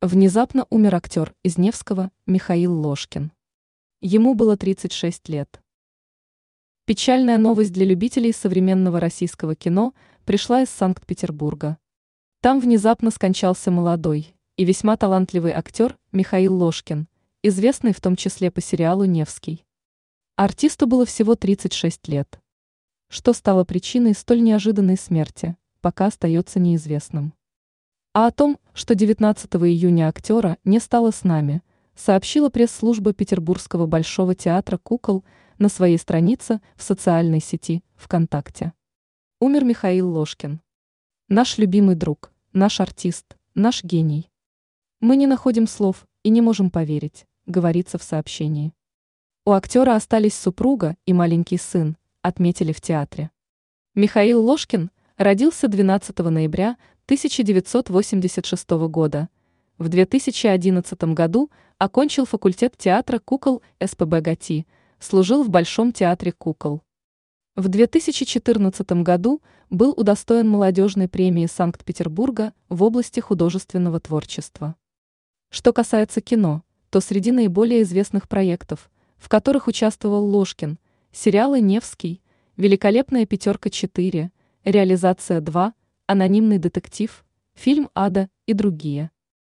Внезапно умер актер из Невского Михаил Ложкин. Ему было 36 лет. Печальная новость для любителей современного российского кино пришла из Санкт-Петербурга. Там внезапно скончался молодой и весьма талантливый актер Михаил Ложкин, известный в том числе по сериалу «Невский». Артисту было всего 36 лет. Что стало причиной столь неожиданной смерти, пока остается неизвестным. А о том, что 19 июня актера не стало с нами, сообщила пресс-служба Петербургского Большого театра кукол на своей странице в социальной сети ВКонтакте. Умер Михаил Ложкин. Наш любимый друг, наш артист, наш гений. Мы не находим слов и не можем поверить, говорится в сообщении. У актера остались супруга и маленький сын, отметили в театре. Михаил Ложкин родился 12 ноября 1986 года. В 2011 году окончил факультет театра кукол СПБ ГАТИ, служил в Большом театре кукол. В 2014 году был удостоен молодежной премии Санкт-Петербурга в области художественного творчества. Что касается кино, то среди наиболее известных проектов, в которых участвовал Ложкин, сериалы «Невский», «Великолепная пятерка 4», «Реализация 2», анонимный детектив, фильм «Ада» и другие.